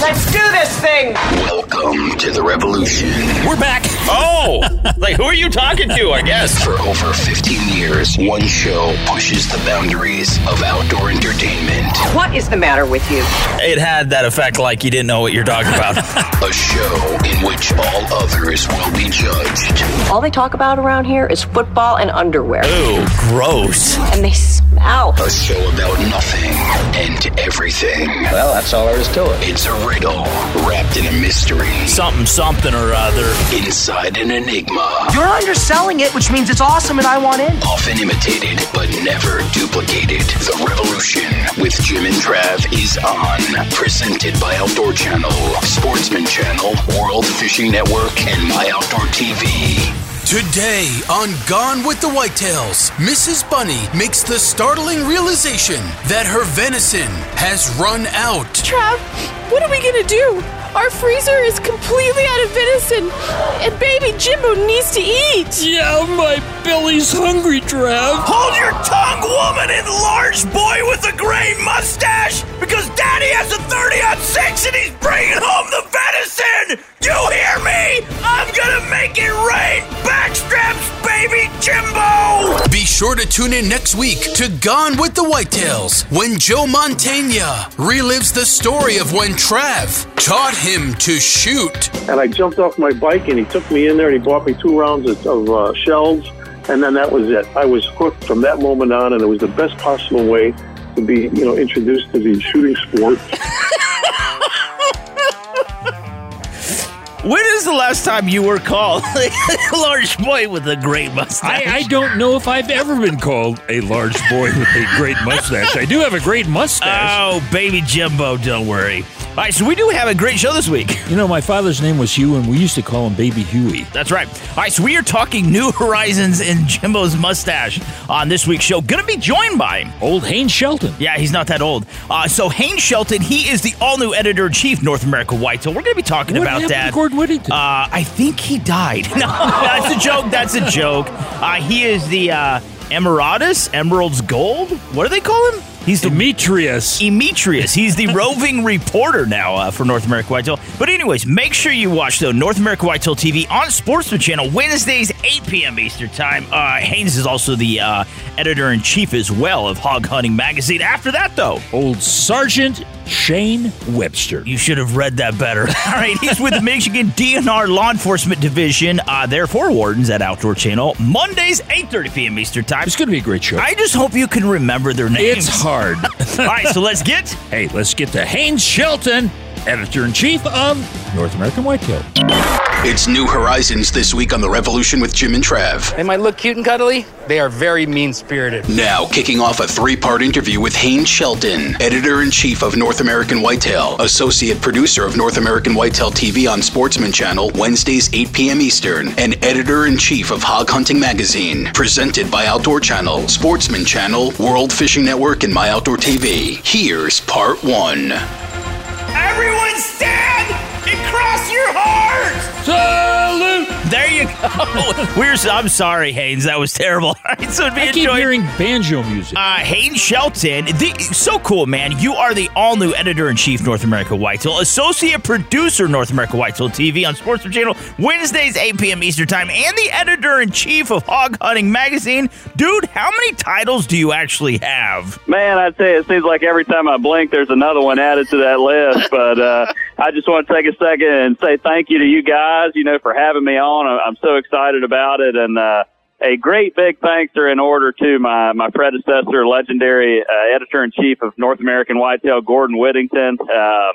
Let's do this thing! Welcome to the revolution. We're back. Oh, like who are you talking to? I guess. For over 15 years, one show pushes the boundaries of outdoor entertainment. What is the matter with you? It had that effect, like you didn't know what you're talking about. A show in which all others will be judged. All they talk about around here is football and underwear. Ooh, gross. And they smell. A show about nothing and everything. Well, that's all there is to it. It's a riddle wrapped in a mystery. Something, something or other. Inside an enigma. You're underselling it, which means it's awesome and I want in. Often imitated, but never duplicated. The Revolution with Jim and Trav is on. Presented by Outdoor Channel, Sportsman Channel, World Fishing Network, and My Outdoor TV. Today on Gone with the Whitetails, Mrs. Bunny makes the startling realization that her venison has run out. Trav, what are we gonna do? Our freezer is completely out of venison, and baby Jimbo needs to eat. Yeah, my belly's hungry, Trav. Hold your tongue, woman in large boy with a gray mustache, because Daddy has a 30 on 6 and he's bringing home the venison. You hear me? I'm gonna make it rain. Backstraps, baby Jimbo. Be sure to tune in next week to Gone with the Whitetails when Joe Mantegna relives the story of when Trav taught him to shoot. And I jumped off my bike and he took me in there and he bought me two rounds of, of uh, shells. And then that was it. I was hooked from that moment on, and it was the best possible way to be, you know, introduced to the shooting sport. When is the last time you were called a large boy with a great mustache? I, I don't know if I've ever been called a large boy with a great mustache. I do have a great mustache. Oh, baby Jimbo, don't worry. All right, so we do have a great show this week. You know, my father's name was Hugh, and we used to call him Baby Huey. That's right. All right, so we are talking New Horizons and Jimbo's mustache on this week's show. Going to be joined by Old Haynes Shelton. Yeah, he's not that old. Uh, so Haynes Shelton, he is the all-new editor-in-chief North America White. So We're going to be talking What about that. to Gordon Whittington? Uh, I think he died. No, that's a joke. That's a joke. Uh, he is the uh, Emiratus, Emerald's Gold. What do they call him? He's the Demetrius. Demetrius. He's the roving reporter now uh, for North America Whitetail. But anyways, make sure you watch though North America Whitetail TV on Sportsman Channel Wednesdays 8 p.m. Eastern Time. Uh, Haynes is also the uh, editor in chief as well of Hog Hunting Magazine. After that though, Old Sergeant Shane Webster. you should have read that better. All right, he's with the Michigan DNR Law Enforcement Division. Uh, they're for wardens at Outdoor Channel Mondays 8:30 p.m. Eastern Time. It's going to be a great show. I just hope you can remember their names. it's hard. All right, so let's get hey, let's get to Haynes Shelton, editor in chief of North American Whitetail. It's New Horizons this week on The Revolution with Jim and Trav. They might look cute and cuddly. They are very mean spirited. Now, kicking off a three part interview with Haynes Shelton, editor in chief of North American Whitetail, associate producer of North American Whitetail TV on Sportsman Channel, Wednesdays 8 p.m. Eastern, and editor in chief of Hog Hunting Magazine, presented by Outdoor Channel, Sportsman Channel, World Fishing Network, and My Outdoor TV. Here's part one. Stand and cross your hearts. Salute! There you go. We're so, I'm sorry, Haynes. That was terrible. All right, so be I keep enjoying. hearing banjo music. Uh, Haynes Shelton, the, so cool, man. You are the all new editor in chief, North America Whitetail, associate producer, North America Whitetail TV on Sportsman Channel, Wednesdays, 8 p.m. Eastern Time, and the editor in chief of Hog Hunting Magazine. Dude, how many titles do you actually have? Man, I tell you, it seems like every time I blink, there's another one added to that list. But uh, I just want to take a second and say thank you to you guys, you know, for having me on. I'm so excited about it. And uh, a great big thanks are in order to my, my predecessor, legendary uh, editor in chief of North American Whitetail, Gordon Whittington. Uh,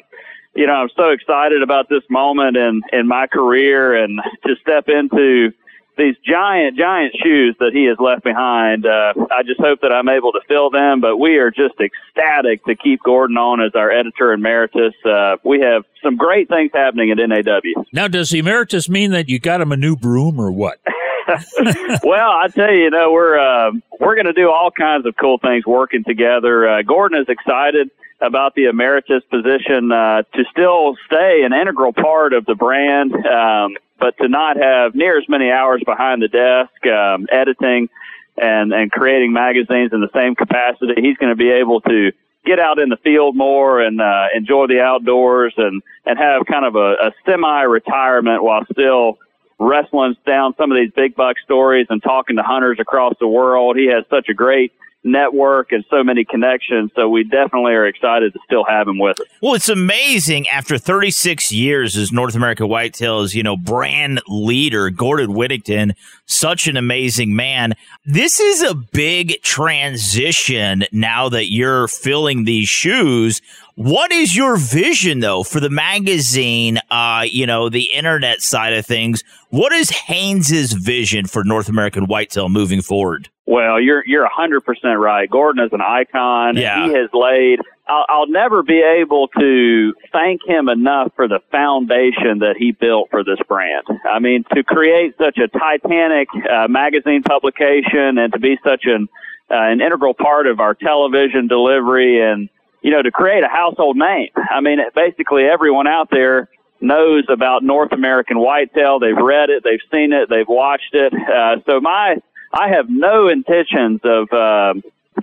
you know, I'm so excited about this moment in, in my career and to step into these giant, giant shoes that he has left behind. Uh, I just hope that I'm able to fill them, but we are just ecstatic to keep Gordon on as our editor emeritus. Uh, we have some great things happening at NAW. Now, does emeritus mean that you got him a new broom or what? well, I tell you, you know, we're uh, we're going to do all kinds of cool things working together. Uh, Gordon is excited about the emeritus position uh, to still stay an integral part of the brand, um, but to not have near as many hours behind the desk um, editing and and creating magazines in the same capacity. He's going to be able to get out in the field more and uh, enjoy the outdoors and and have kind of a, a semi retirement while still wrestling down some of these big buck stories and talking to hunters across the world. He has such a great network and so many connections. So we definitely are excited to still have him with us. Well, it's amazing after 36 years as North America Whitetails, you know, brand leader, Gordon Whittington, such an amazing man. This is a big transition now that you're filling these shoes. What is your vision though for the magazine, uh, you know, the internet side of things? What is Haynes's vision for North American Whitetail moving forward? Well, you're you're hundred percent right. Gordon is an icon. Yeah. He has laid. I'll, I'll never be able to thank him enough for the foundation that he built for this brand. I mean, to create such a titanic uh, magazine publication and to be such an uh, an integral part of our television delivery and you know to create a household name. I mean, basically everyone out there knows about North American whitetail. They've read it, they've seen it, they've watched it. Uh, so my I have no intentions of uh,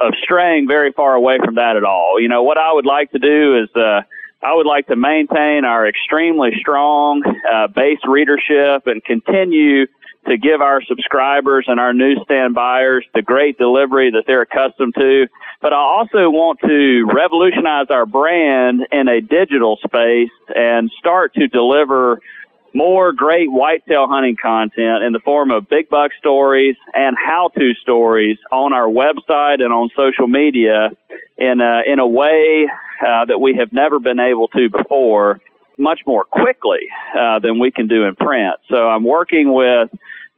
of straying very far away from that at all. You know, what I would like to do is uh, I would like to maintain our extremely strong uh, base readership and continue to give our subscribers and our newsstand buyers the great delivery that they're accustomed to. But I also want to revolutionize our brand in a digital space and start to deliver more great whitetail hunting content in the form of big buck stories and how-to stories on our website and on social media in a, in a way uh, that we have never been able to before, much more quickly uh, than we can do in print. So I'm working with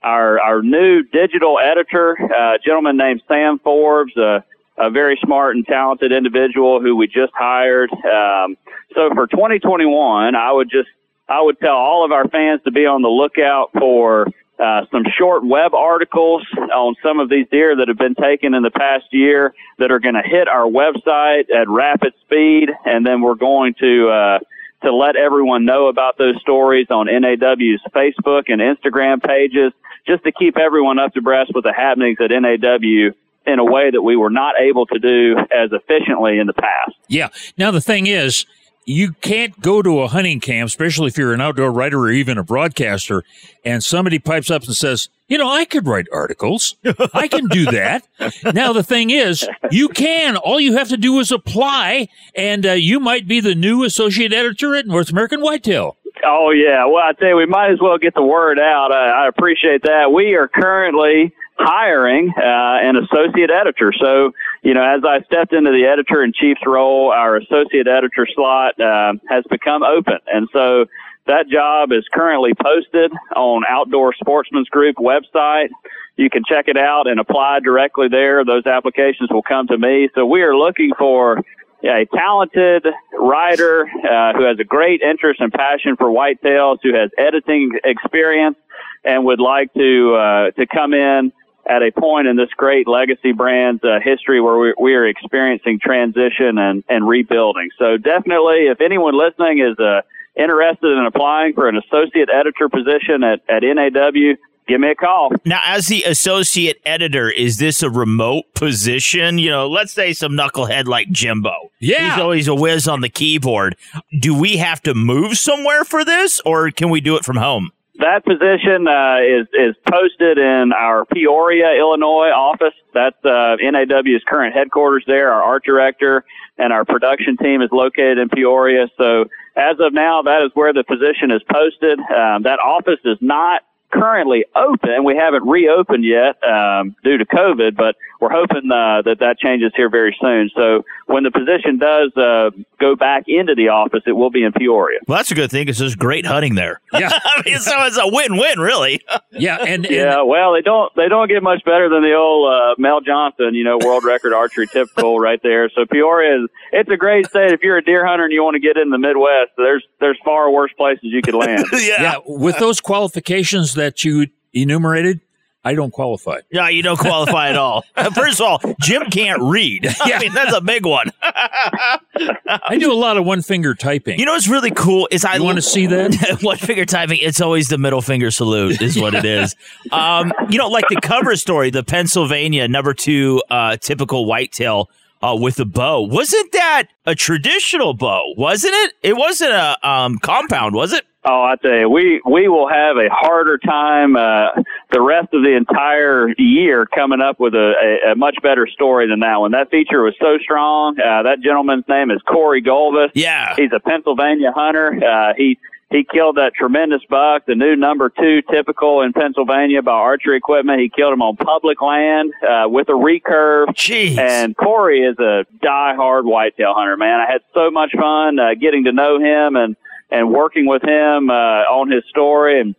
our our new digital editor, uh, a gentleman named Sam Forbes. a very smart and talented individual who we just hired. Um, so for 2021, I would just I would tell all of our fans to be on the lookout for uh, some short web articles on some of these deer that have been taken in the past year that are going to hit our website at rapid speed, and then we're going to uh, to let everyone know about those stories on NAW's Facebook and Instagram pages, just to keep everyone up to breast with the happenings at NAW in a way that we were not able to do as efficiently in the past. Yeah. Now the thing is you can't go to a hunting camp, especially if you're an outdoor writer or even a broadcaster, and somebody pipes up and says, you know, I could write articles. I can do that. now, the thing is, you can. All you have to do is apply, and uh, you might be the new associate editor at North American Whitetail. Oh, yeah. Well, I tell you, we might as well get the word out. I, I appreciate that. We are currently hiring uh, an associate editor. So, you know, as I stepped into the editor in chief's role, our associate editor slot uh, has become open. And so that job is currently posted on Outdoor Sportsman's Group website. You can check it out and apply directly there. Those applications will come to me. So we are looking for a talented writer uh, who has a great interest and passion for whitetails, who has editing experience, and would like to uh, to come in at a point in this great legacy brand's uh, history where we, we, are experiencing transition and, and rebuilding. So definitely, if anyone listening is uh, interested in applying for an associate editor position at, at NAW, give me a call. Now, as the associate editor, is this a remote position? You know, let's say some knucklehead like Jimbo. Yeah. He's always a whiz on the keyboard. Do we have to move somewhere for this, or can we do it from home? That position uh, is is posted in our Peoria, Illinois office. That's uh, NAW's current headquarters there. Our art director and our production team is located in Peoria. So as of now, that is where the position is posted. Um, that office is not currently open. We haven't reopened yet um, due to COVID, but we're hoping uh, that that changes here very soon. So when the position does uh, go back into the office, it will be in Peoria. Well, that's a good thing because there's great hunting there. Yeah, I mean, so it's a win-win, really. yeah, and, and, yeah, well, they don't they don't get much better than the old uh, Mel Johnson, you know, world record archery typical right there. So Peoria is it's a great state if you're a deer hunter and you want to get in the Midwest. There's there's far worse places you could land. yeah. yeah, with those qualifications that you enumerated, I don't qualify. Yeah, you don't qualify at all. First of all, Jim can't read. I mean, that's a big one. I do a lot of one finger typing. You know what's really cool is I want to see that? one finger typing. It's always the middle finger salute, is what it is. Um, you know, like the cover story, the Pennsylvania number two uh, typical whitetail uh, with a bow. Wasn't that a traditional bow? Wasn't it? It wasn't a um, compound, was it? Oh, I tell you, we we will have a harder time uh, the rest of the entire year coming up with a, a, a much better story than that one. That feature was so strong. Uh, that gentleman's name is Corey Golvis. Yeah, he's a Pennsylvania hunter. Uh, he he killed that tremendous buck, the new number two typical in Pennsylvania by archery equipment. He killed him on public land uh, with a recurve. Jeez. And Corey is a die-hard whitetail hunter, man. I had so much fun uh, getting to know him and and working with him uh, on his story. And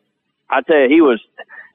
I tell you, he was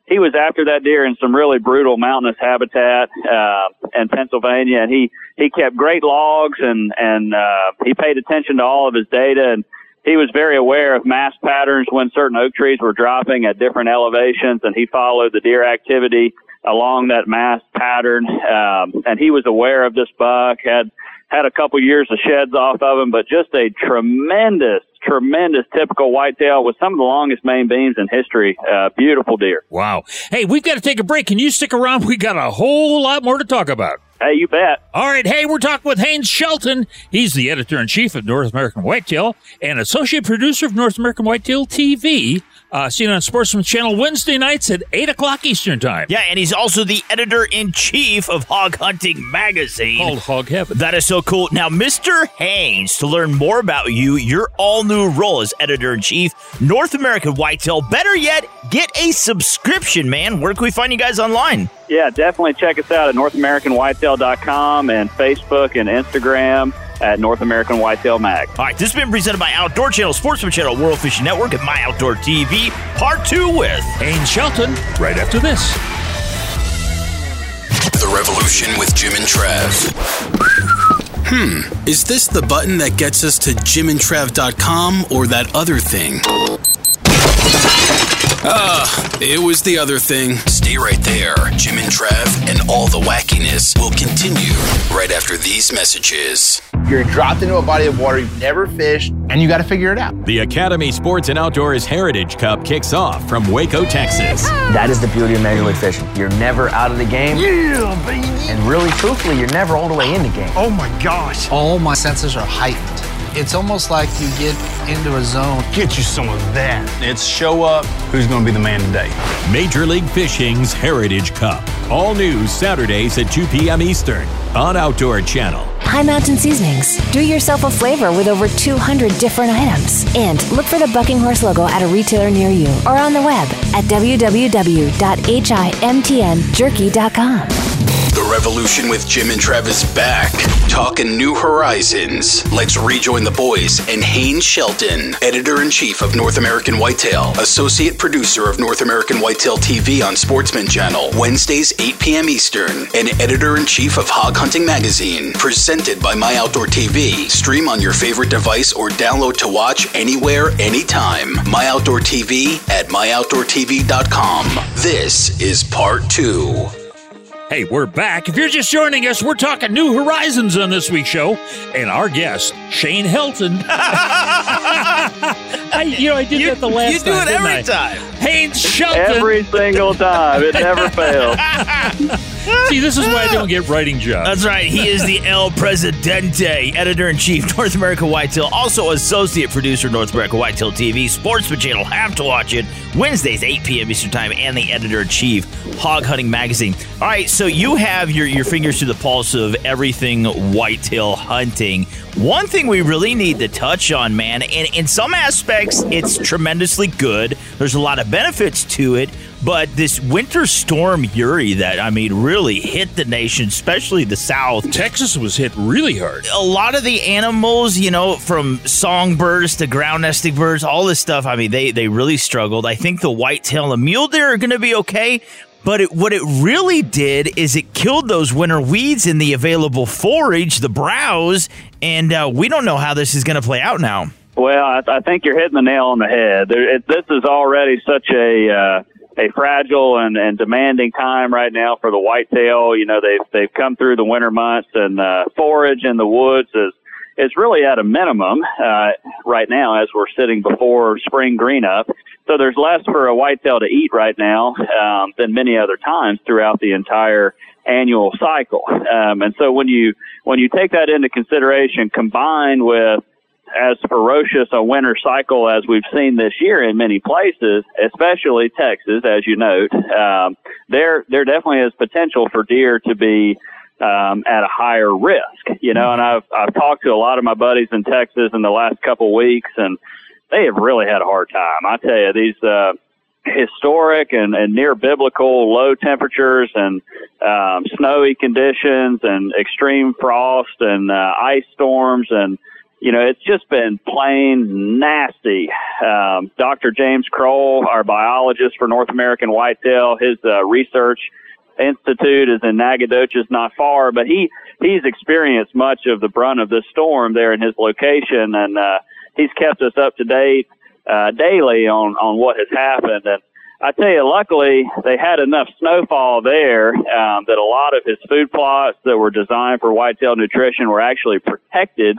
he was after that deer in some really brutal mountainous habitat uh, in Pennsylvania, and he he kept great logs and and uh, he paid attention to all of his data and he was very aware of mass patterns when certain oak trees were dropping at different elevations, and he followed the deer activity along that mass pattern. Um, and he was aware of this buck, had had a couple years of sheds off of him, but just a tremendous, tremendous typical whitetail with some of the longest main beams in history. Uh, beautiful deer. Wow. Hey, we've got to take a break. Can you stick around? We got a whole lot more to talk about. Hey, you bet. All right. Hey, we're talking with Haynes Shelton. He's the editor in chief of North American Whitetail and associate producer of North American Whitetail TV. Uh, seen on Sportsman Channel Wednesday nights at 8 o'clock Eastern Time. Yeah, and he's also the editor in chief of Hog Hunting Magazine. Called Hog Heaven. That is so cool. Now, Mr. Haynes, to learn more about you, your all new role as editor in chief, North American Whitetail. Better yet, get a subscription, man. Where can we find you guys online? Yeah, definitely check us out at NorthAmericanWhitetail.com and Facebook and Instagram at North American Whitetail Mag. All right, this has been presented by Outdoor Channel, Sportsman Channel, World Fishing Network, and My Outdoor TV. Part two with Haynes Shelton right after this. The Revolution with Jim and Trav. Hmm, is this the button that gets us to jimandtrav.com or that other thing? Ah, it was the other thing. Stay right there. Jim and Trav and all the wackiness will continue right after these messages. You're dropped into a body of water you've never fished, and you got to figure it out. The Academy Sports and Outdoors Heritage Cup kicks off from Waco, Texas. That is the beauty of Major League Fishing. You're never out of the game. Yeah, baby. And really, truthfully, you're never all the way in the game. Oh my gosh. All my senses are heightened. It's almost like you get into a zone. Get you some of that. It's show up. Who's going to be the man today? Major League Fishing's Heritage Cup. All news Saturdays at 2 p.m. Eastern on Outdoor Channel. High Mountain Seasonings. Do yourself a flavor with over 200 different items. And look for the Bucking Horse logo at a retailer near you or on the web at www.himtnjerky.com. The Revolution with Jim and Travis back. Talking New Horizons. Let's rejoin the boys and Haynes Shelton, editor in chief of North American Whitetail, associate producer of North American Whitetail TV on Sportsman Channel, Wednesdays 8 p.m. Eastern, and editor in chief of Hog Hunting Magazine. Presented by My Outdoor TV. Stream on your favorite device or download to watch anywhere, anytime. My Outdoor TV at myoutdoortv.com. This is part two. Hey, we're back. If you're just joining us, we're talking New Horizons on this week's show, and our guest, Shane Helton. I, you know, I did that the last You do time. it every I? time. Haynes Shelton. Every single time. It never fails. See, this is why I don't get writing jobs. That's right. He is the El Presidente, editor in chief, North America Whitetail, also associate producer, North America Whitetail TV, Sportsman Channel. Have to watch it Wednesdays, 8 p.m. Eastern Time, and the editor in chief, Hog Hunting Magazine. All right, so you have your, your fingers to the pulse of everything whitetail hunting. One thing we really need to touch on, man, and in some aspects, it's tremendously good. There's a lot of benefits to it. But this winter storm Uri that I mean really hit the nation, especially the South. Texas was hit really hard. A lot of the animals, you know, from songbirds to ground nesting birds, all this stuff. I mean, they they really struggled. I think the whitetail and the mule deer are going to be okay. But it, what it really did is it killed those winter weeds in the available forage, the browse, and uh, we don't know how this is going to play out now. Well, I, I think you're hitting the nail on the head. There, it, this is already such a uh, a fragile and, and demanding time right now for the whitetail. You know, they've they've come through the winter months, and uh, forage in the woods is is really at a minimum uh, right now as we're sitting before spring green up. So there's less for a whitetail to eat right now um, than many other times throughout the entire annual cycle. Um, and so when you when you take that into consideration, combined with as ferocious a winter cycle as we've seen this year in many places, especially Texas, as you note, um, there there definitely is potential for deer to be um, at a higher risk. You know, and I've I've talked to a lot of my buddies in Texas in the last couple weeks, and they have really had a hard time. I tell you, these uh, historic and, and near biblical low temperatures and um, snowy conditions and extreme frost and uh, ice storms and you know, it's just been plain nasty. Um, Dr. James Kroll, our biologist for North American whitetail, his uh, research institute is in Nacogdoches, not far, but he he's experienced much of the brunt of this storm there in his location, and uh, he's kept us up to date uh, daily on on what has happened. And I tell you, luckily they had enough snowfall there um, that a lot of his food plots that were designed for whitetail nutrition were actually protected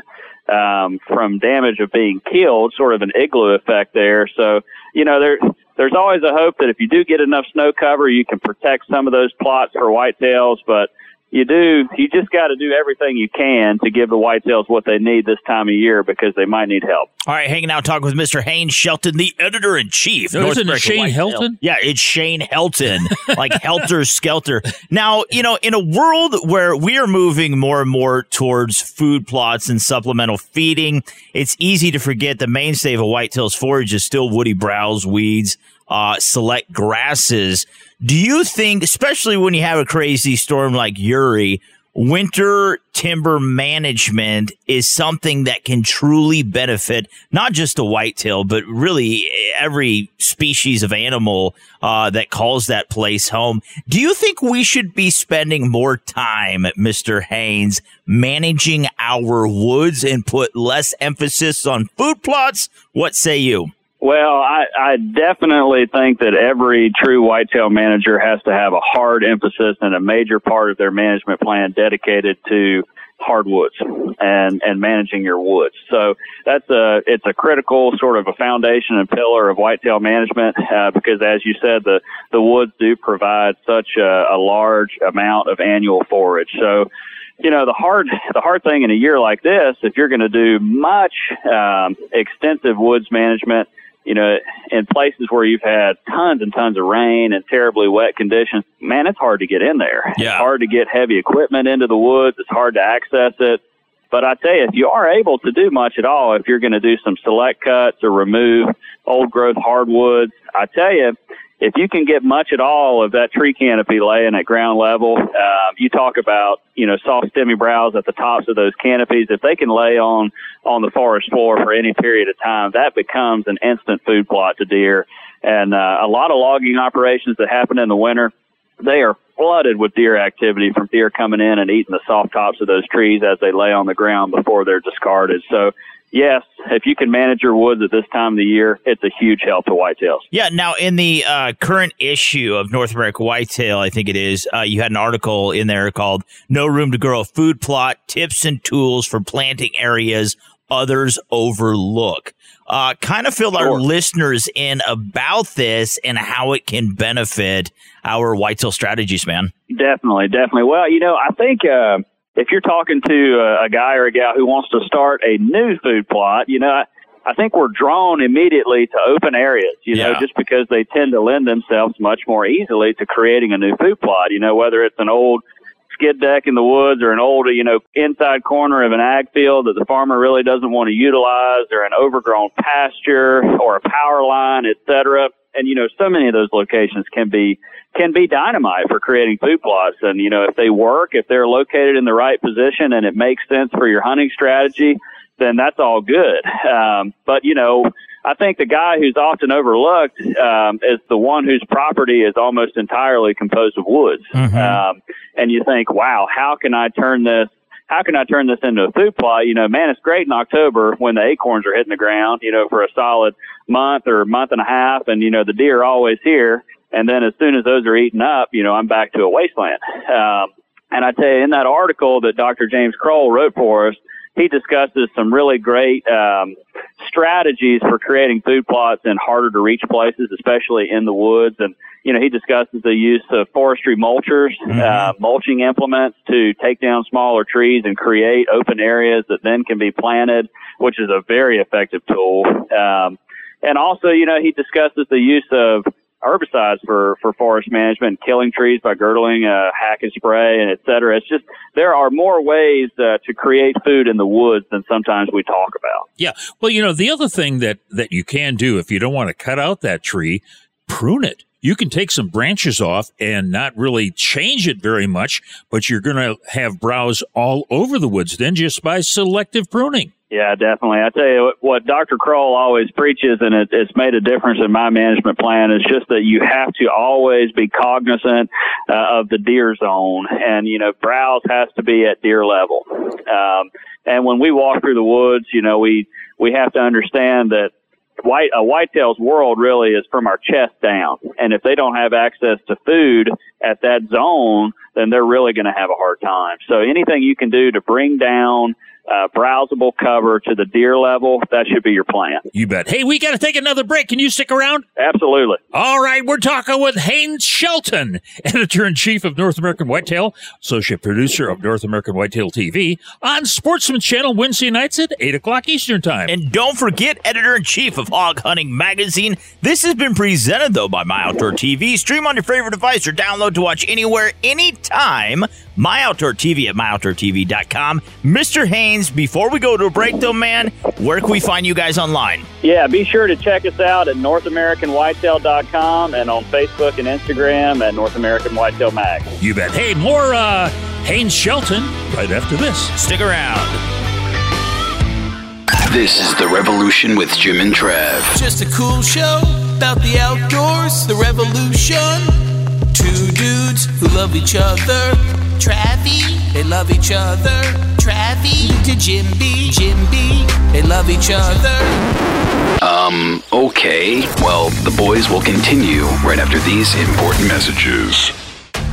um, from damage of being killed, sort of an igloo effect there. So, you know, there, there's always a hope that if you do get enough snow cover, you can protect some of those plots for whitetails. But you do you just got to do everything you can to give the whitetails what they need this time of year because they might need help. All right, hanging out talking with Mr. Haynes Shelton, the editor in chief. No, isn't it Shane Helton? Yeah, it's Shane Helton, like helter skelter. Now, you know, in a world where we are moving more and more towards food plots and supplemental feeding, it's easy to forget the mainstay of a whitetail's forage is still woody browse, weeds, uh, select grasses. Do you think, especially when you have a crazy storm like Uri, winter timber management is something that can truly benefit not just a whitetail, but really every species of animal uh, that calls that place home. Do you think we should be spending more time, Mr. Haynes, managing our woods and put less emphasis on food plots? What say you? Well, I, I definitely think that every true whitetail manager has to have a hard emphasis and a major part of their management plan dedicated to hardwoods and and managing your woods. So that's a it's a critical sort of a foundation and pillar of whitetail management uh, because as you said the the woods do provide such a, a large amount of annual forage. So you know the hard the hard thing in a year like this if you're going to do much um, extensive woods management you know, in places where you've had tons and tons of rain and terribly wet conditions, man, it's hard to get in there. Yeah. It's hard to get heavy equipment into the woods. It's hard to access it. But I tell you, if you are able to do much at all, if you're going to do some select cuts or remove old growth hardwoods, I tell you, if you can get much at all of that tree canopy laying at ground level, uh, you talk about you know soft stemmy browse at the tops of those canopies. If they can lay on on the forest floor for any period of time, that becomes an instant food plot to deer. And uh, a lot of logging operations that happen in the winter, they are flooded with deer activity from deer coming in and eating the soft tops of those trees as they lay on the ground before they're discarded. So yes, if you can manage your woods at this time of the year, it's a huge help to whitetails. Yeah. Now, in the uh, current issue of North America Whitetail, I think it is, uh, you had an article in there called "No Room to Grow a Food Plot: Tips and Tools for Planting Areas others overlook. Uh, kind of fill sure. our listeners in about this and how it can benefit our whitetail strategies, man. Definitely, definitely. Well, you know, I think uh, if you're talking to a, a guy or a gal who wants to start a new food plot, you know, I, I think we're drawn immediately to open areas, you yeah. know, just because they tend to lend themselves much more easily to creating a new food plot, you know, whether it's an old skid deck in the woods or an old, you know, inside corner of an ag field that the farmer really doesn't want to utilize or an overgrown pasture or a power line, et cetera. And, you know, so many of those locations can be, can be dynamite for creating food plots. And, you know, if they work, if they're located in the right position and it makes sense for your hunting strategy, then that's all good. Um, but, you know, I think the guy who's often overlooked um, is the one whose property is almost entirely composed of woods. Mm-hmm. Um, and you think, wow, how can I turn this? How can I turn this into a food plot? You know, man, it's great in October when the acorns are hitting the ground, you know, for a solid month or month and a half, and you know the deer are always here. And then as soon as those are eaten up, you know, I'm back to a wasteland. Um, and I tell you, in that article that Dr. James Kroll wrote for us, he discusses some really great um, strategies for creating food plots in harder to reach places, especially in the woods. And you know, he discusses the use of forestry mulchers, mm-hmm. uh, mulching implements to take down smaller trees and create open areas that then can be planted, which is a very effective tool. Um, and also, you know, he discusses the use of herbicides for, for forest management, killing trees by girdling, uh, hack and spray, and et cetera. It's just there are more ways uh, to create food in the woods than sometimes we talk about. Yeah. Well, you know, the other thing that, that you can do if you don't want to cut out that tree, prune it. You can take some branches off and not really change it very much, but you're going to have browse all over the woods then just by selective pruning. Yeah, definitely. I tell you what, what Dr. Kroll always preaches, and it, it's made a difference in my management plan, is just that you have to always be cognizant uh, of the deer zone, and you know, browse has to be at deer level. Um, and when we walk through the woods, you know, we we have to understand that white a whitetail's world really is from our chest down, and if they don't have access to food at that zone, then they're really going to have a hard time. So anything you can do to bring down uh, browsable cover to the deer level. That should be your plan. You bet. Hey, we got to take another break. Can you stick around? Absolutely. All right. We're talking with Haynes Shelton, editor in chief of North American Whitetail, associate producer of North American Whitetail TV on Sportsman Channel Wednesday nights at 8 o'clock Eastern Time. And don't forget, editor in chief of Hog Hunting Magazine. This has been presented, though, by My Outdoor TV. Stream on your favorite device or download to watch anywhere, anytime. My Outdoor TV at myoutdoortv.com. Mr. Haynes, before we go to a break, though, man, where can we find you guys online? Yeah, be sure to check us out at NorthAmericanWhitetail.com and on Facebook and Instagram at North American Whitetail Mag. You bet. Hey, more uh, Haynes Shelton right after this. Stick around. This is The Revolution with Jim and Trav. Just a cool show about the outdoors, the revolution. Two dudes who love each other. Travie, they love each other. Travie to Jimby, Jimby, they love each other. Um, okay. Well, the boys will continue right after these important messages.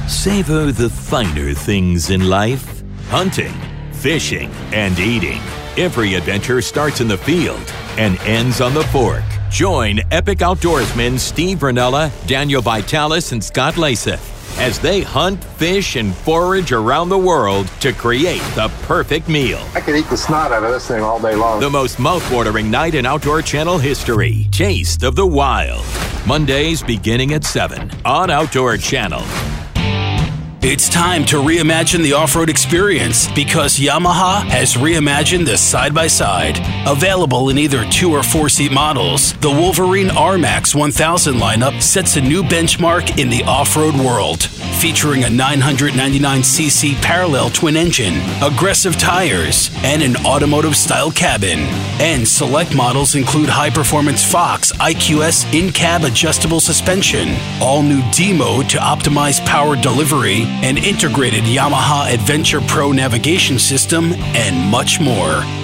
Savor the finer things in life hunting, fishing, and eating. Every adventure starts in the field and ends on the fork. Join epic outdoorsmen Steve Rinella, Daniel Vitalis, and Scott Leysath as they hunt, fish, and forage around the world to create the perfect meal. I could eat the snot out of this thing all day long. The most mouthwatering night in Outdoor Channel history. Taste of the Wild. Mondays beginning at 7 on Outdoor Channel. It's time to reimagine the off road experience because Yamaha has reimagined the side by side. Available in either two or four seat models, the Wolverine RMAX 1000 lineup sets a new benchmark in the off road world. Featuring a 999cc parallel twin engine, aggressive tires, and an automotive style cabin. And select models include high performance Fox IQS in cab adjustable suspension, all new D mode to optimize power delivery an integrated Yamaha Adventure Pro navigation system, and much more.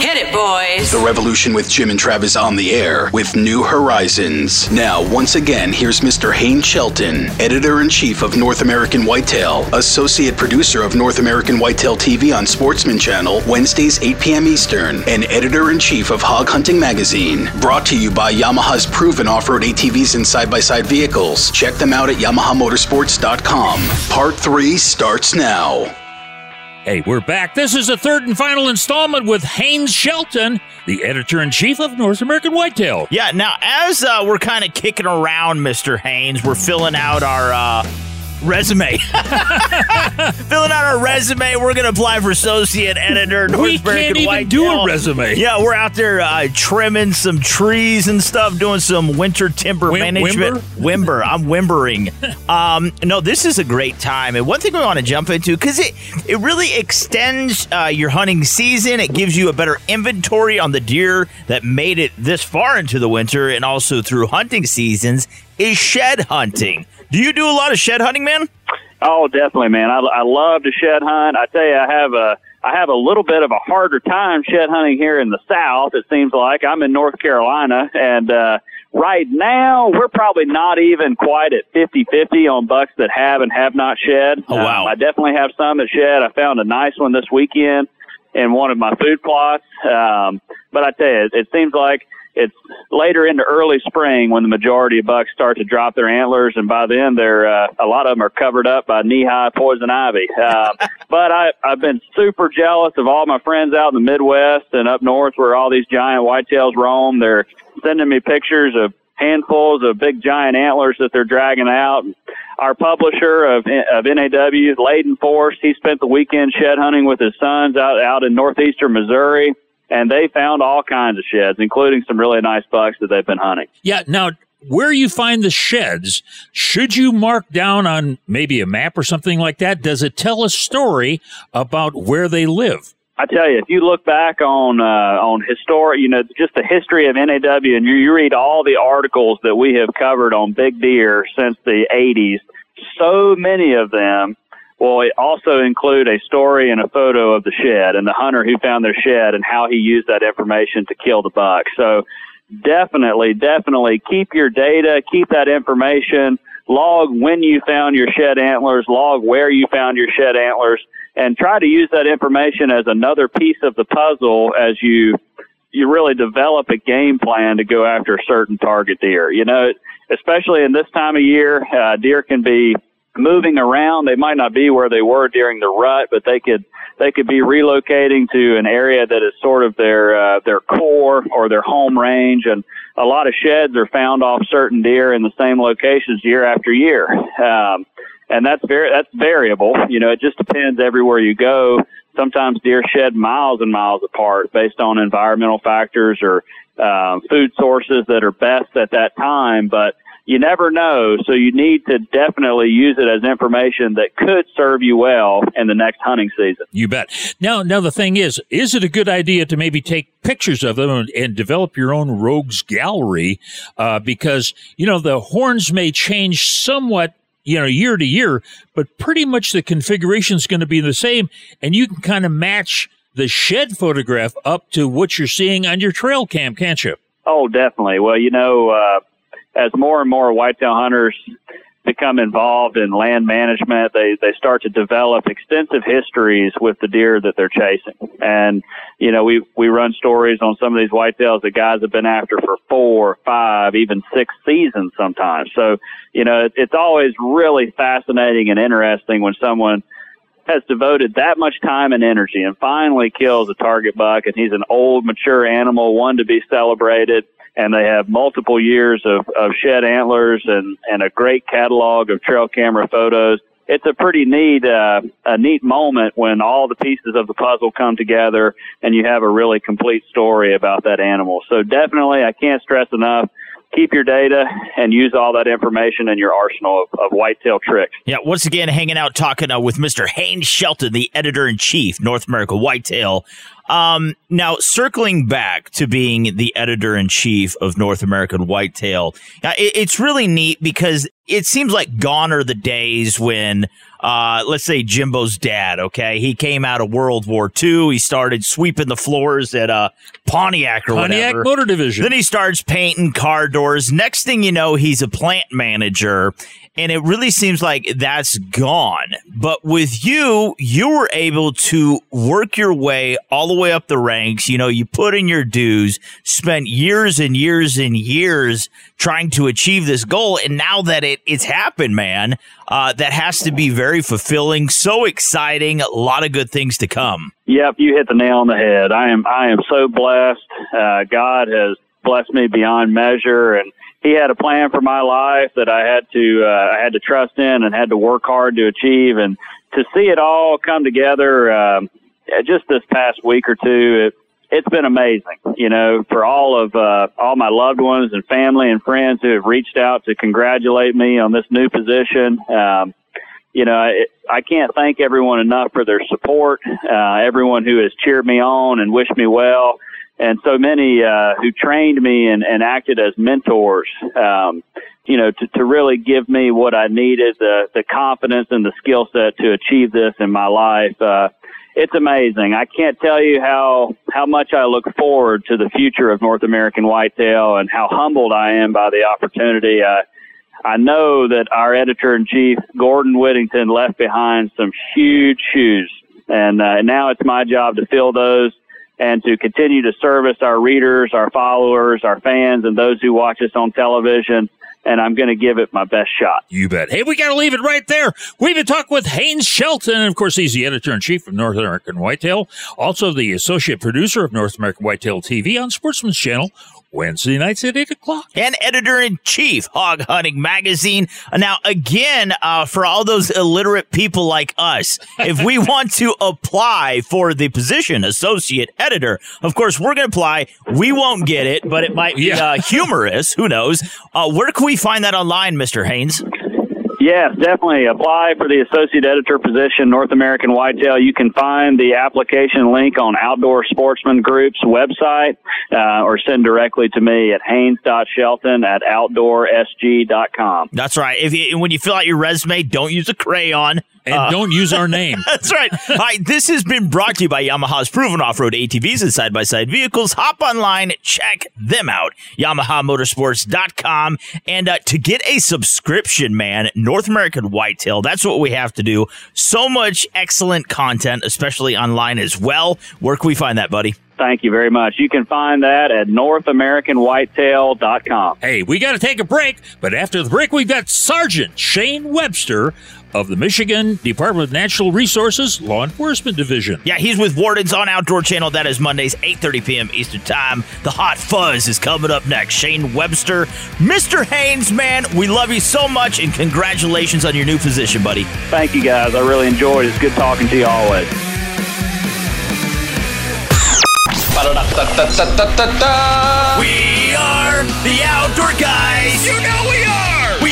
Hit it, boys. The Revolution with Jim and Travis on the air with New Horizons. Now, once again, here's Mr. Hayne Shelton, editor in chief of North American Whitetail, associate producer of North American Whitetail TV on Sportsman Channel, Wednesdays 8 p.m. Eastern, and editor in chief of Hog Hunting Magazine. Brought to you by Yamaha's proven off road ATVs and side by side vehicles. Check them out at YamahaMotorsports.com. Part 3 starts now. Hey, we're back. This is the third and final installment with Haynes Shelton, the editor in chief of North American Whitetail. Yeah, now as uh, we're kind of kicking around, Mr. Haynes, we're filling out our uh, resume. filling out our resume. We're going to apply for associate editor. North we American can't even Whitetail. do a resume. Yeah, we're out there uh, trimming some trees and stuff, doing some winter timber Wim- management. Wimber. I'm whimbering. um, no, this is a great time. And one thing we want to jump into because it it really extends uh, your hunting season. It gives you a better inventory on the deer that made it this far into the winter and also through hunting seasons. Is shed hunting. Do you do a lot of shed hunting, man? Oh, definitely, man. I, I love to shed hunt. I tell you, I have a I have a little bit of a harder time shed hunting here in the South. It seems like I'm in North Carolina, and uh, right now we're probably not even quite at 50-50 on bucks that have and have not shed. Oh, wow. Um, I definitely have some that shed. I found a nice one this weekend in one of my food plots. Um, but I tell you, it, it seems like it's later into early spring when the majority of bucks start to drop their antlers, and by then they're uh, a lot of them are covered up by knee-high poison ivy. Uh, but I, I've been super jealous of all my friends out in the Midwest and up north where all these giant whitetails roam. They're sending me pictures of handfuls of big giant antlers that they're dragging out. Our publisher of of NAW, Layden Force, he spent the weekend shed hunting with his sons out out in northeastern Missouri and they found all kinds of sheds, including some really nice bucks that they've been hunting. Yeah, now where you find the sheds, should you mark down on maybe a map or something like that? Does it tell a story about where they live? I tell you, if you look back on uh, on historic, you know, just the history of NAW, and you, you read all the articles that we have covered on big deer since the '80s, so many of them will also include a story and a photo of the shed and the hunter who found their shed and how he used that information to kill the buck. So definitely, definitely keep your data, keep that information, log when you found your shed antlers, log where you found your shed antlers, and try to use that information as another piece of the puzzle as you you really develop a game plan to go after a certain target deer. You know, especially in this time of year, uh, deer can be moving around. They might not be where they were during the rut, but they could they could be relocating to an area that is sort of their uh, their core or their home range. And a lot of sheds are found off certain deer in the same locations year after year. Um, and that's very that's variable. You know, it just depends everywhere you go. Sometimes deer shed miles and miles apart based on environmental factors or uh, food sources that are best at that time. But you never know, so you need to definitely use it as information that could serve you well in the next hunting season. You bet. Now, now the thing is, is it a good idea to maybe take pictures of them and, and develop your own rogues gallery? Uh, because you know the horns may change somewhat you know, year to year, but pretty much the configuration is going to be the same, and you can kind of match the shed photograph up to what you're seeing on your trail cam, can't you? Oh, definitely. Well, you know, uh, as more and more whitetail hunters become involved in land management, they, they start to develop extensive histories with the deer that they're chasing. And, you know, we, we run stories on some of these whitetails that guys have been after for four, five, even six seasons sometimes. So, you know, it, it's always really fascinating and interesting when someone has devoted that much time and energy and finally kills a target buck and he's an old, mature animal, one to be celebrated and they have multiple years of, of shed antlers and, and a great catalog of trail camera photos. It's a pretty neat, uh, a neat moment when all the pieces of the puzzle come together and you have a really complete story about that animal. So definitely, I can't stress enough, keep your data and use all that information in your arsenal of, of whitetail tricks. Yeah, once again, hanging out talking uh, with Mr. Haynes Shelton, the editor in chief, North America Whitetail. Um, now, circling back to being the editor in chief of North American Whitetail, it, it's really neat because it seems like gone are the days when, uh, let's say Jimbo's dad, okay? He came out of World War II. He started sweeping the floors at uh, Pontiac or Pontiac whatever. Motor Division. Then he starts painting car doors. Next thing you know, he's a plant manager. And it really seems like that's gone. But with you, you were able to work your way all the way up the ranks. You know, you put in your dues, spent years and years and years trying to achieve this goal. And now that it, it's happened, man, uh, that has to be very fulfilling, so exciting, a lot of good things to come. Yep, you hit the nail on the head. I am I am so blessed. Uh, God has blessed me beyond measure, and He had a plan for my life that I had to uh, I had to trust in and had to work hard to achieve. And to see it all come together, um, just this past week or two, it, it's been amazing. You know, for all of uh, all my loved ones and family and friends who have reached out to congratulate me on this new position. Um, you know, I, I can't thank everyone enough for their support. Uh, everyone who has cheered me on and wished me well, and so many uh, who trained me and, and acted as mentors. Um, you know, to, to really give me what I needed, the the confidence and the skill set to achieve this in my life. Uh, it's amazing. I can't tell you how how much I look forward to the future of North American whitetail and how humbled I am by the opportunity. Uh, I know that our editor in chief, Gordon Whittington, left behind some huge shoes, and uh, now it's my job to fill those and to continue to service our readers, our followers, our fans, and those who watch us on television. And I'm going to give it my best shot. You bet. Hey, we got to leave it right there. We've been talking with Haynes Shelton. And of course, he's the editor in chief of North American Whitetail, also the associate producer of North American Whitetail TV on Sportsman's Channel. Wednesday nights at 8 o'clock. And editor in chief, Hog Hunting Magazine. Now, again, uh, for all those illiterate people like us, if we want to apply for the position, associate editor, of course, we're going to apply. We won't get it, but it might be Yeah. uh, humorous. Who knows? Uh, where can we find that online, Mr. Haynes? Yes, definitely apply for the associate editor position, North American Whitetail. You can find the application link on Outdoor Sportsman Group's website uh, or send directly to me at haynes.shelton at outdoorsg.com. That's right. If you, when you fill out your resume, don't use a crayon. And don't use our name. That's right. All right. This has been brought to you by Yamaha's proven off-road ATVs and side-by-side vehicles. Hop online, check them out. YamahaMotorsports.com. And uh, to get a subscription, man, North American Whitetail, that's what we have to do. So much excellent content, especially online as well. Where can we find that, buddy? Thank you very much. You can find that at NorthAmericanWhitetail.com. Hey, we got to take a break, but after the break, we've got Sergeant Shane Webster of the Michigan Department of Natural Resources Law Enforcement Division. Yeah, he's with Wardens on Outdoor Channel. That is Mondays, 8.30 p.m. Eastern Time. The Hot Fuzz is coming up next. Shane Webster. Mr. Haynes, man, we love you so much, and congratulations on your new position, buddy. Thank you, guys. I really enjoyed it. It's good talking to you always. We are the outdoor guys. You know we are.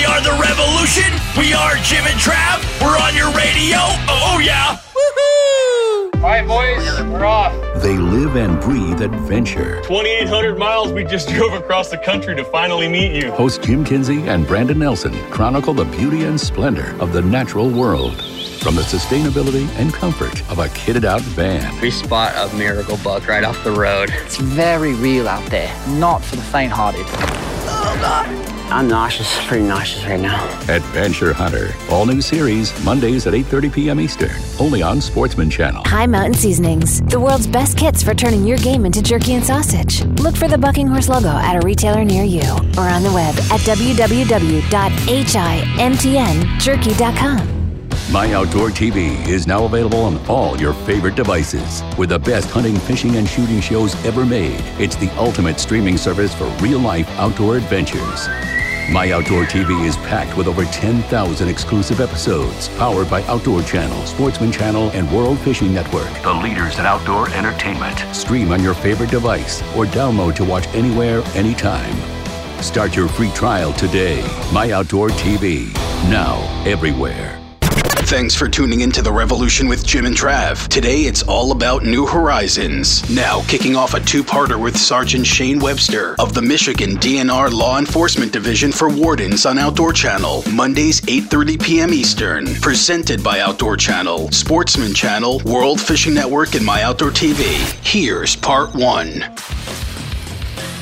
We are the revolution. We are Jim and Trav. We're on your radio. Oh, oh yeah. Woohoo! All right, boys, we're off. They live and breathe adventure. 2,800 miles we just drove across the country to finally meet you. Host Jim Kinsey and Brandon Nelson chronicle the beauty and splendor of the natural world. From the sustainability and comfort of a kitted out van. We spot a miracle buck right off the road. It's very real out there, not for the faint-hearted. Oh God! I'm nauseous, pretty nauseous right now. Adventure Hunter. All new series, Mondays at 8.30 p.m. Eastern. Only on Sportsman Channel. High Mountain Seasonings, the world's best kits for turning your game into jerky and sausage. Look for the Bucking Horse logo at a retailer near you or on the web at www.himtnjerky.com. My Outdoor TV is now available on all your favorite devices. With the best hunting, fishing, and shooting shows ever made, it's the ultimate streaming service for real life outdoor adventures. My Outdoor TV is packed with over 10,000 exclusive episodes, powered by Outdoor Channel, Sportsman Channel, and World Fishing Network, the leaders in outdoor entertainment. Stream on your favorite device or download to watch anywhere, anytime. Start your free trial today. My Outdoor TV, now everywhere. Thanks for tuning in to The Revolution with Jim and Trav. Today it's all about New Horizons. Now, kicking off a two parter with Sergeant Shane Webster of the Michigan DNR Law Enforcement Division for Wardens on Outdoor Channel, Mondays, 8.30 p.m. Eastern. Presented by Outdoor Channel, Sportsman Channel, World Fishing Network, and My Outdoor TV. Here's part one.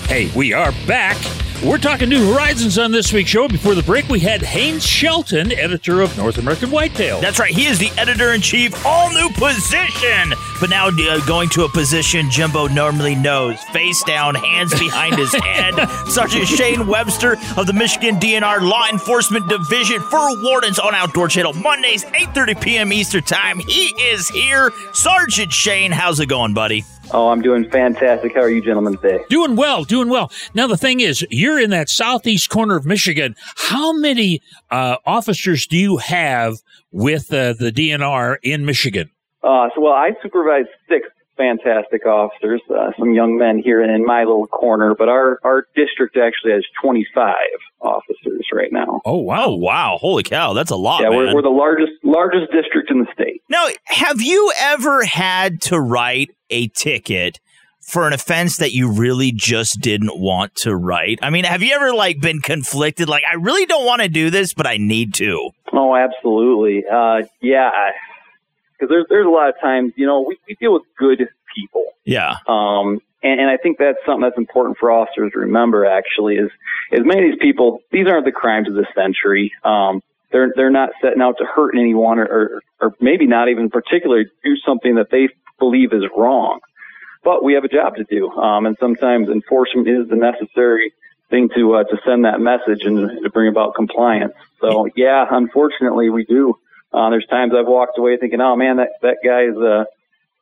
Hey, we are back. We're talking New Horizons on this week's show. Before the break, we had Haynes Shelton, editor of North American Whitetail. That's right. He is the editor in chief, all new position. But now uh, going to a position Jimbo normally knows face down, hands behind his head. Sergeant Shane Webster of the Michigan DNR Law Enforcement Division for Wardens on Outdoor Channel, Mondays, 8.30 p.m. Eastern Time. He is here. Sergeant Shane, how's it going, buddy? Oh, I'm doing fantastic. How are you gentlemen today? Doing well, doing well. Now, the thing is, you're in that southeast corner of Michigan. How many uh, officers do you have with uh, the DNR in Michigan? Uh, so, well, I supervise six fantastic officers, uh, some young men here in my little corner, but our, our district actually has 25 officers right now. Oh, wow. Wow. Holy cow. That's a lot. Yeah, man. we're, we're the largest, largest district in the state. Now, have you ever had to write a ticket for an offense that you really just didn't want to write? I mean, have you ever like been conflicted? Like, I really don't want to do this, but I need to. Oh, absolutely. Uh, yeah, because there's there's a lot of times, you know, we, we deal with good people. Yeah. Um, and, and I think that's something that's important for officers to remember. Actually, is is many of these people, these aren't the crimes of the century. Um, they're they're not setting out to hurt anyone, or, or or maybe not even particularly do something that they believe is wrong. But we have a job to do, um, and sometimes enforcement is the necessary thing to uh, to send that message and to bring about compliance. So yeah, unfortunately, we do. Uh, there's times I've walked away thinking, oh man, that that guy is uh,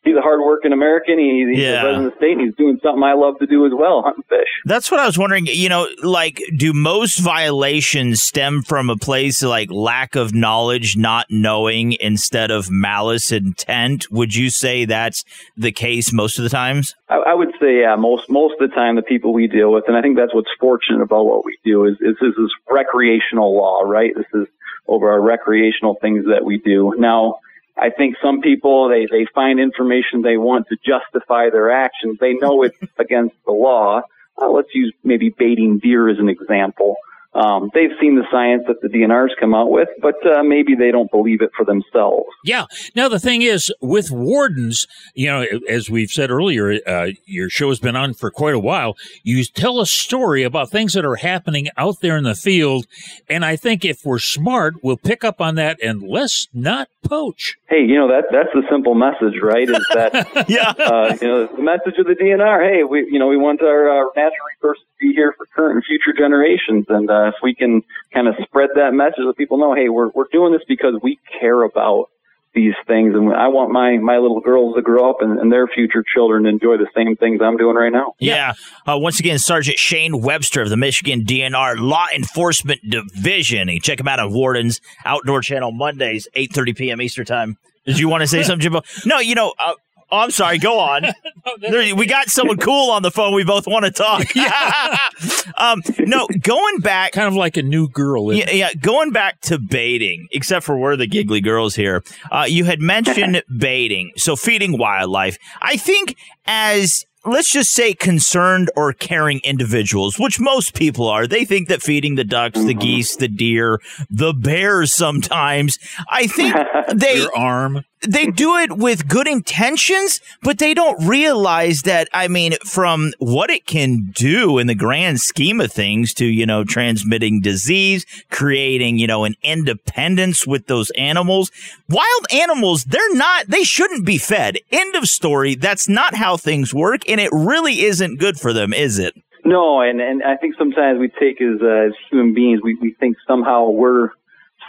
he's a hardworking American. He, he's Yeah. a resident of the state, and he's doing something I love to do as well, hunting fish. That's what I was wondering. You know, like, do most violations stem from a place like lack of knowledge, not knowing, instead of malice intent? Would you say that's the case most of the times? I, I would say, yeah, most most of the time, the people we deal with, and I think that's what's fortunate about what we do is is this is recreational law, right? This is over our recreational things that we do. Now, I think some people they they find information they want to justify their actions. They know it's against the law. Uh, let's use maybe baiting deer as an example. Um, they've seen the science that the DNRs come out with, but uh, maybe they don't believe it for themselves. Yeah. Now the thing is, with wardens, you know, as we've said earlier, uh, your show has been on for quite a while. You tell a story about things that are happening out there in the field, and I think if we're smart, we'll pick up on that and let's not poach. Hey, you know that that's the simple message, right? Is that yeah, uh, you know the message of the DNR? Hey, we you know we want our uh, natural resources to be here for current and future generations, and uh, if we can kind of spread that message, let people know, hey, we're we're doing this because we care about these things, and I want my my little girls to grow up and, and their future children to enjoy the same things I'm doing right now. Yeah. Uh, once again, Sergeant Shane Webster of the Michigan DNR Law Enforcement Division. You check him out on Warden's Outdoor Channel Mondays, 8.30 p.m. Eastern Time. Did you want to say something, Jimbo? No, you know, uh, oh, I'm sorry. Go on. There- we got someone cool on the phone. We both want to talk. um, no, going back. Kind of like a new girl. Yeah, yeah, going back to baiting, except for we're the giggly girls here. Uh, you had mentioned baiting, so feeding wildlife. I think as let's just say concerned or caring individuals, which most people are, they think that feeding the ducks, the geese, the deer, the bears sometimes, I think they Your arm. They do it with good intentions, but they don't realize that, I mean, from what it can do in the grand scheme of things to, you know, transmitting disease, creating, you know, an independence with those animals. Wild animals, they're not, they shouldn't be fed. End of story. That's not how things work. And it really isn't good for them, is it? No, and and I think sometimes we take as uh, as human beings, we we think somehow we're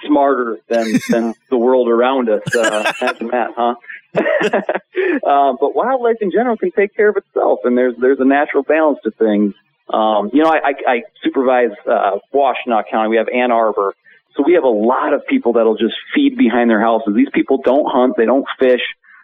smarter than than the world around us. Uh, imagine that, huh? uh, but wildlife in general can take care of itself, and there's there's a natural balance to things. Um, you know, I, I, I supervise uh, Washtenaw County. We have Ann Arbor, so we have a lot of people that'll just feed behind their houses. These people don't hunt, they don't fish,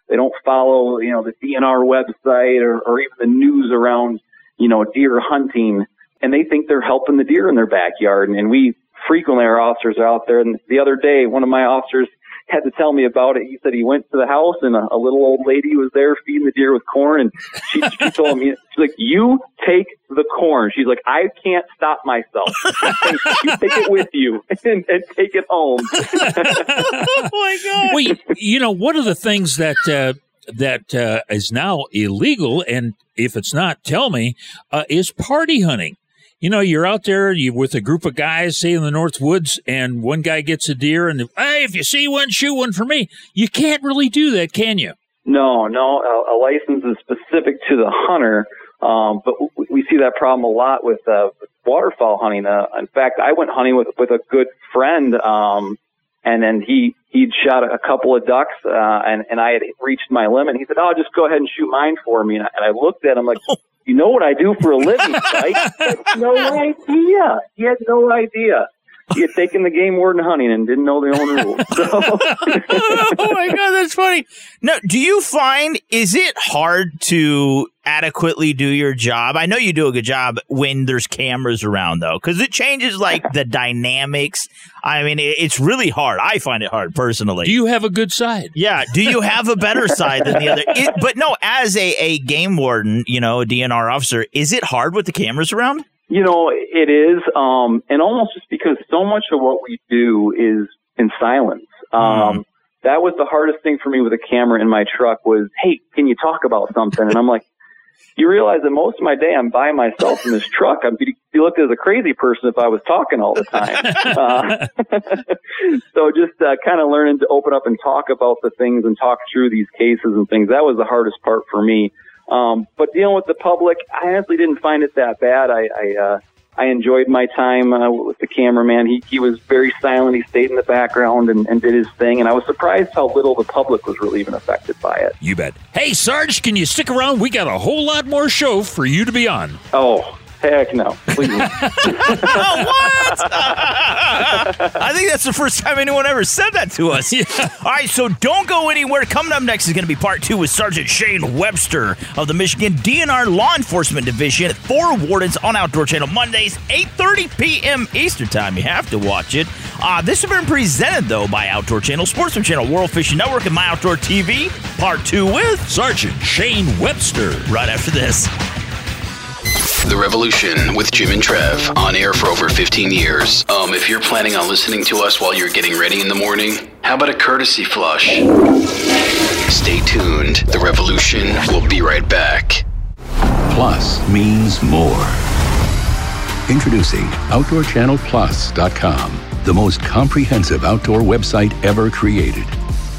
they don't follow, you know, the DNR website or, or even the news around, you know, deer hunting. and they think they're helping the deer in their backyard. And, and we frequently our officers are out there. And the other day, one of my officers had to tell me about it. He said he went to the house and a, a little old lady was there feeding the deer with corn, and she, she told him, she's like, "You take the corn." She's like, "I can't stop myself. you take it with you and, and take it home." oh my god! Well, you, you know, one of the things that. Uh, that uh, is now illegal, and if it's not, tell me, uh, is party hunting you know, you're out there you with a group of guys, say in the North Woods, and one guy gets a deer, and hey, if you see one, shoot one for me. You can't really do that, can you? No, no. A, a license is specific to the hunter, um, but we, we see that problem a lot with uh, waterfowl hunting. Uh, in fact, I went hunting with with a good friend, um, and then he he'd shot a couple of ducks, uh, and and I had reached my limit. He said, "Oh, just go ahead and shoot mine for me." And I, and I looked at him like, you know what I do for a living, right? no idea. He had no idea. He had taken the game warden hunting and didn't know the own rules. So. oh my god, that's funny. No, do you find is it hard to adequately do your job? I know you do a good job when there's cameras around, though, because it changes like the dynamics. I mean, it's really hard. I find it hard personally. Do you have a good side? Yeah. Do you have a better side than the other? It, but no, as a, a game warden, you know, a DNR officer, is it hard with the cameras around? You know, it is, um, and almost just because so much of what we do is in silence. Um, mm. That was the hardest thing for me with a camera in my truck was, hey, can you talk about something? And I'm like, you realize that most of my day I'm by myself in this truck. I'd be, be looked at as a crazy person if I was talking all the time. uh, so just uh, kind of learning to open up and talk about the things and talk through these cases and things. That was the hardest part for me. Um, but dealing with the public, I honestly didn't find it that bad. I, I, uh, I enjoyed my time uh, with the cameraman. He, he was very silent. He stayed in the background and, and did his thing. And I was surprised how little the public was really even affected by it. You bet. Hey, Sarge, can you stick around? We got a whole lot more show for you to be on. Oh, Heck no, please. what? I think that's the first time anyone ever said that to us. Yeah. All right, so don't go anywhere. Coming up next is going to be part two with Sergeant Shane Webster of the Michigan DNR Law Enforcement Division. For wardens on Outdoor Channel Mondays, 8:30 p.m. Eastern Time. You have to watch it. Uh, this has been presented though by Outdoor Channel, Sportsman Channel, World Fishing Network, and My Outdoor TV. Part two with Sergeant Shane Webster. Right after this. The Revolution with Jim and Trav on air for over 15 years. Um, if you're planning on listening to us while you're getting ready in the morning, how about a courtesy flush? Stay tuned. The Revolution will be right back. Plus means more. Introducing OutdoorChannelPlus.com, the most comprehensive outdoor website ever created.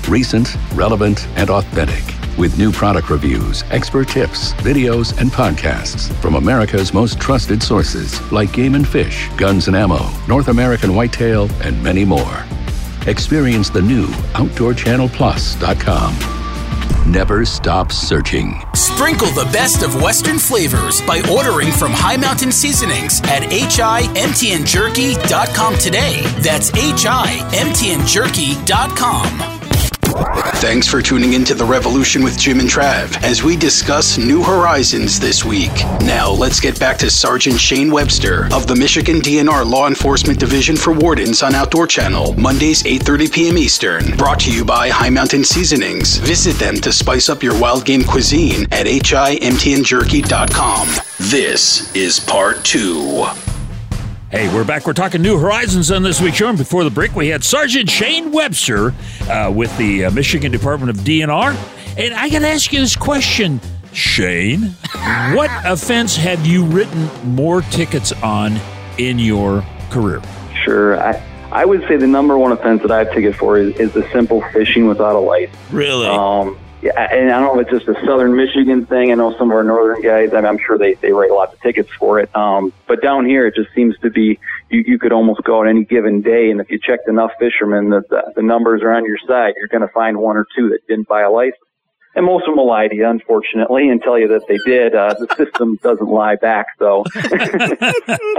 Recent, relevant, and authentic with new product reviews, expert tips, videos, and podcasts from America's most trusted sources like Game and Fish, Guns and Ammo, North American Whitetail, and many more. Experience the new OutdoorChannelPlus.com. Never stop searching. Sprinkle the best of Western flavors by ordering from High Mountain Seasonings at HIMTNJerky.com today. That's HIMTNJerky.com. Thanks for tuning in to The Revolution with Jim and Trav as we discuss New Horizons this week. Now, let's get back to Sergeant Shane Webster of the Michigan DNR Law Enforcement Division for Wardens on Outdoor Channel, Mondays 8:30 p.m. Eastern. Brought to you by High Mountain Seasonings. Visit them to spice up your wild game cuisine at himtnjerky.com. This is part 2. Hey, we're back. We're talking New Horizons on this week's show. And before the break, we had Sergeant Shane Webster uh, with the uh, Michigan Department of DNR. And I got to ask you this question, Shane. what offense have you written more tickets on in your career? Sure. I, I would say the number one offense that I've ticket for is, is the simple fishing without a light. Really? Um, yeah, and I don't know if it's just a Southern Michigan thing. I know some of our Northern guys. I mean, I'm sure they they write lots of tickets for it. Um, but down here, it just seems to be you you could almost go on any given day, and if you checked enough fishermen, that the, the numbers are on your side. You're going to find one or two that didn't buy a license, and most of them will lie to you, unfortunately, and tell you that they did. Uh, the system doesn't lie back, though.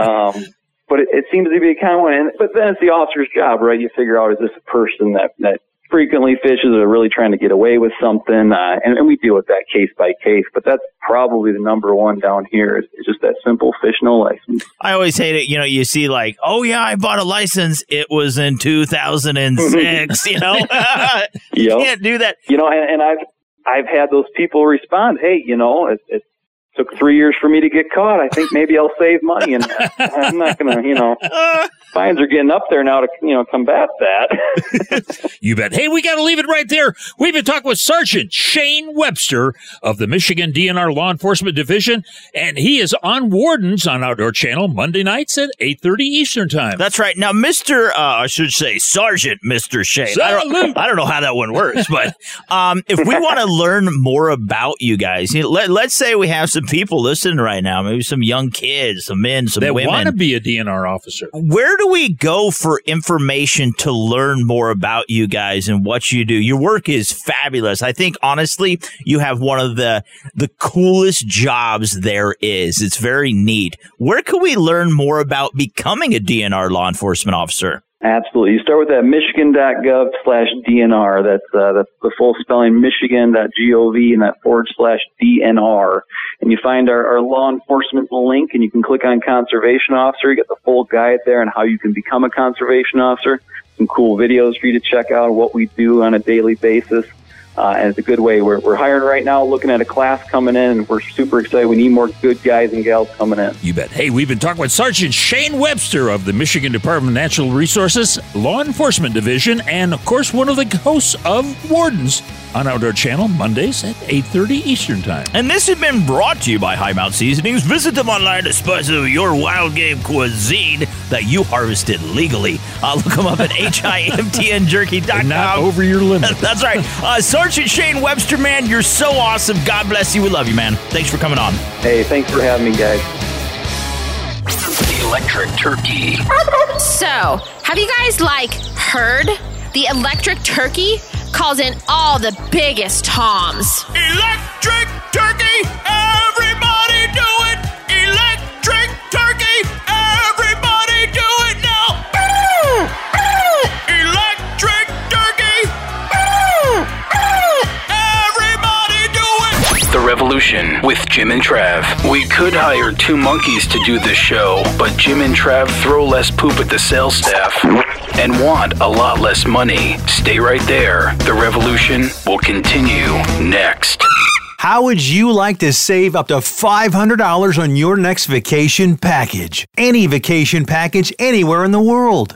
um, but it, it seems to be a common one. And, but then it's the officer's job, right? You figure out is this a person that that frequently fishes are really trying to get away with something, uh, and, and we deal with that case by case. But that's probably the number one down here. Is, is just that simple fish no license. I always hate it. You know, you see like, oh yeah, I bought a license. It was in 2006. you know, you Yep. can't do that. You know, and, and I've I've had those people respond, "Hey, you know, it, it took three years for me to get caught. I think maybe I'll save money, and I'm not gonna, you know, fines are getting up there now to you know combat that." You bet. Hey, we got to leave it right there. We've been talking with Sergeant Shane Webster of the Michigan DNR Law Enforcement Division, and he is on Wardens on Outdoor Channel Monday nights at 8.30 Eastern Time. That's right. Now, Mister, uh, I should say Sergeant Mister Shane. I don't, Salute. I don't know how that one works, but um, if we want to learn more about you guys, you know, let, let's say we have some people listening right now, maybe some young kids, some men, some That women. want to be a DNR officer. Where do we go for information to learn more about you guys and what you do? Your work is fabulous. I think honestly, you have one of the the coolest jobs there is. It's very neat. Where can we learn more about becoming a DNR law enforcement officer? Absolutely. You start with that michigan.gov slash DNR. That's, uh, that's the full spelling, michigan.gov and that forward slash DNR. And you find our, our law enforcement link and you can click on conservation officer. You get the full guide there on how you can become a conservation officer. Some cool videos for you to check out what we do on a daily basis. Uh, and it's a good way. We're, we're hiring right now, looking at a class coming in, and we're super excited. We need more good guys and gals coming in. You bet. Hey, we've been talking with Sergeant Shane Webster of the Michigan Department of Natural Resources Law Enforcement Division, and of course, one of the hosts of Wardens on Outdoor Channel Mondays at 8.30 Eastern Time. And this has been brought to you by High Mount Seasonings. Visit them online to spice up your wild game cuisine that you harvested legally. Uh, look them up at himtnjerky.com. Not over your limit. That's right. Uh, Sergeant Shane Webster, man, you're so awesome. God bless you. We love you, man. Thanks for coming on. Hey, thanks for having me, guys. The electric Turkey. So, have you guys like heard? The electric turkey calls in all the biggest toms. Electric turkey, everybody Jim and Trav. We could hire two monkeys to do this show, but Jim and Trav throw less poop at the sales staff and want a lot less money. Stay right there. The Revolution will continue next. How would you like to save up to $500 on your next vacation package? Any vacation package anywhere in the world.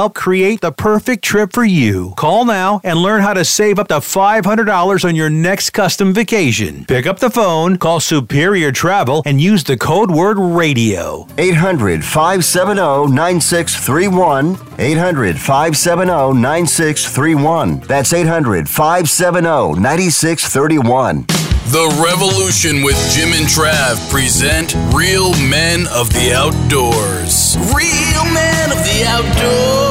create the perfect trip for you. Call now and learn how to save up to $500 on your next custom vacation. Pick up the phone, call Superior Travel, and use the code word radio. 800 570 9631. 800 570 9631. That's 800 570 9631. The Revolution with Jim and Trav present Real Men of the Outdoors. Real Men of the Outdoors.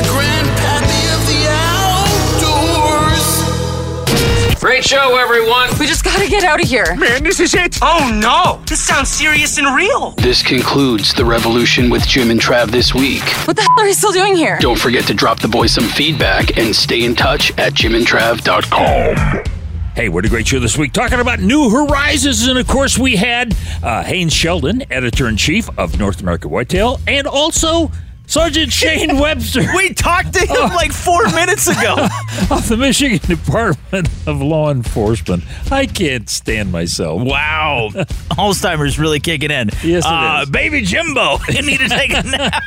Great show, everyone. We just gotta get out of here. Man, this is it. Oh no, this sounds serious and real. This concludes the revolution with Jim and Trav this week. What the hell are we still doing here? Don't forget to drop the boys some feedback and stay in touch at jimandtrav.com. Hey, what a great show this week. Talking about new horizons. And of course, we had uh, Haynes Shelton, editor in chief of North America Whitetail, and also Sergeant Shane Webster. we talked to him Oh. like four minutes ago. of the Michigan Department of Law Enforcement. I can't stand myself. Wow. Alzheimer's really kicking in. Yes, it uh, is. Baby Jimbo, you need to take a nap.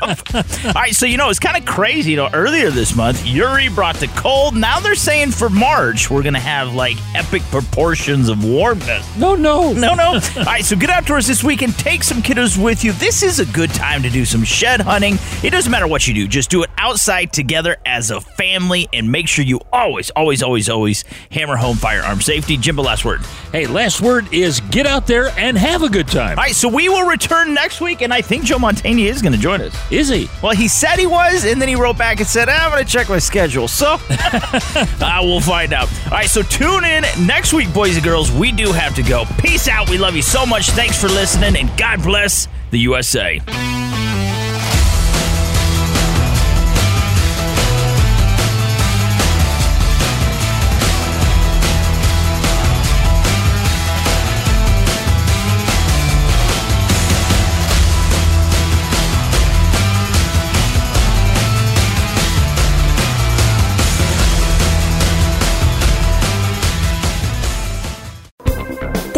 All right, so you know, it's kind of crazy. You know, earlier this month, Yuri brought the cold. Now they're saying for March, we're going to have like epic proportions of warmness. No, no. No, no. All right, so get outdoors this week and take some kiddos with you. This is a good time to do some shed hunting. It doesn't matter what you do, just do it outside together as a family and make sure you always, always, always, always hammer home firearm safety. Jimbo, last word. Hey, last word is get out there and have a good time. All right, so we will return next week, and I think Joe Mantegna is going to join us. Is he? Well, he said he was, and then he wrote back and said, ah, I'm going to check my schedule. So I will find out. All right, so tune in next week, boys and girls. We do have to go. Peace out. We love you so much. Thanks for listening, and God bless the USA.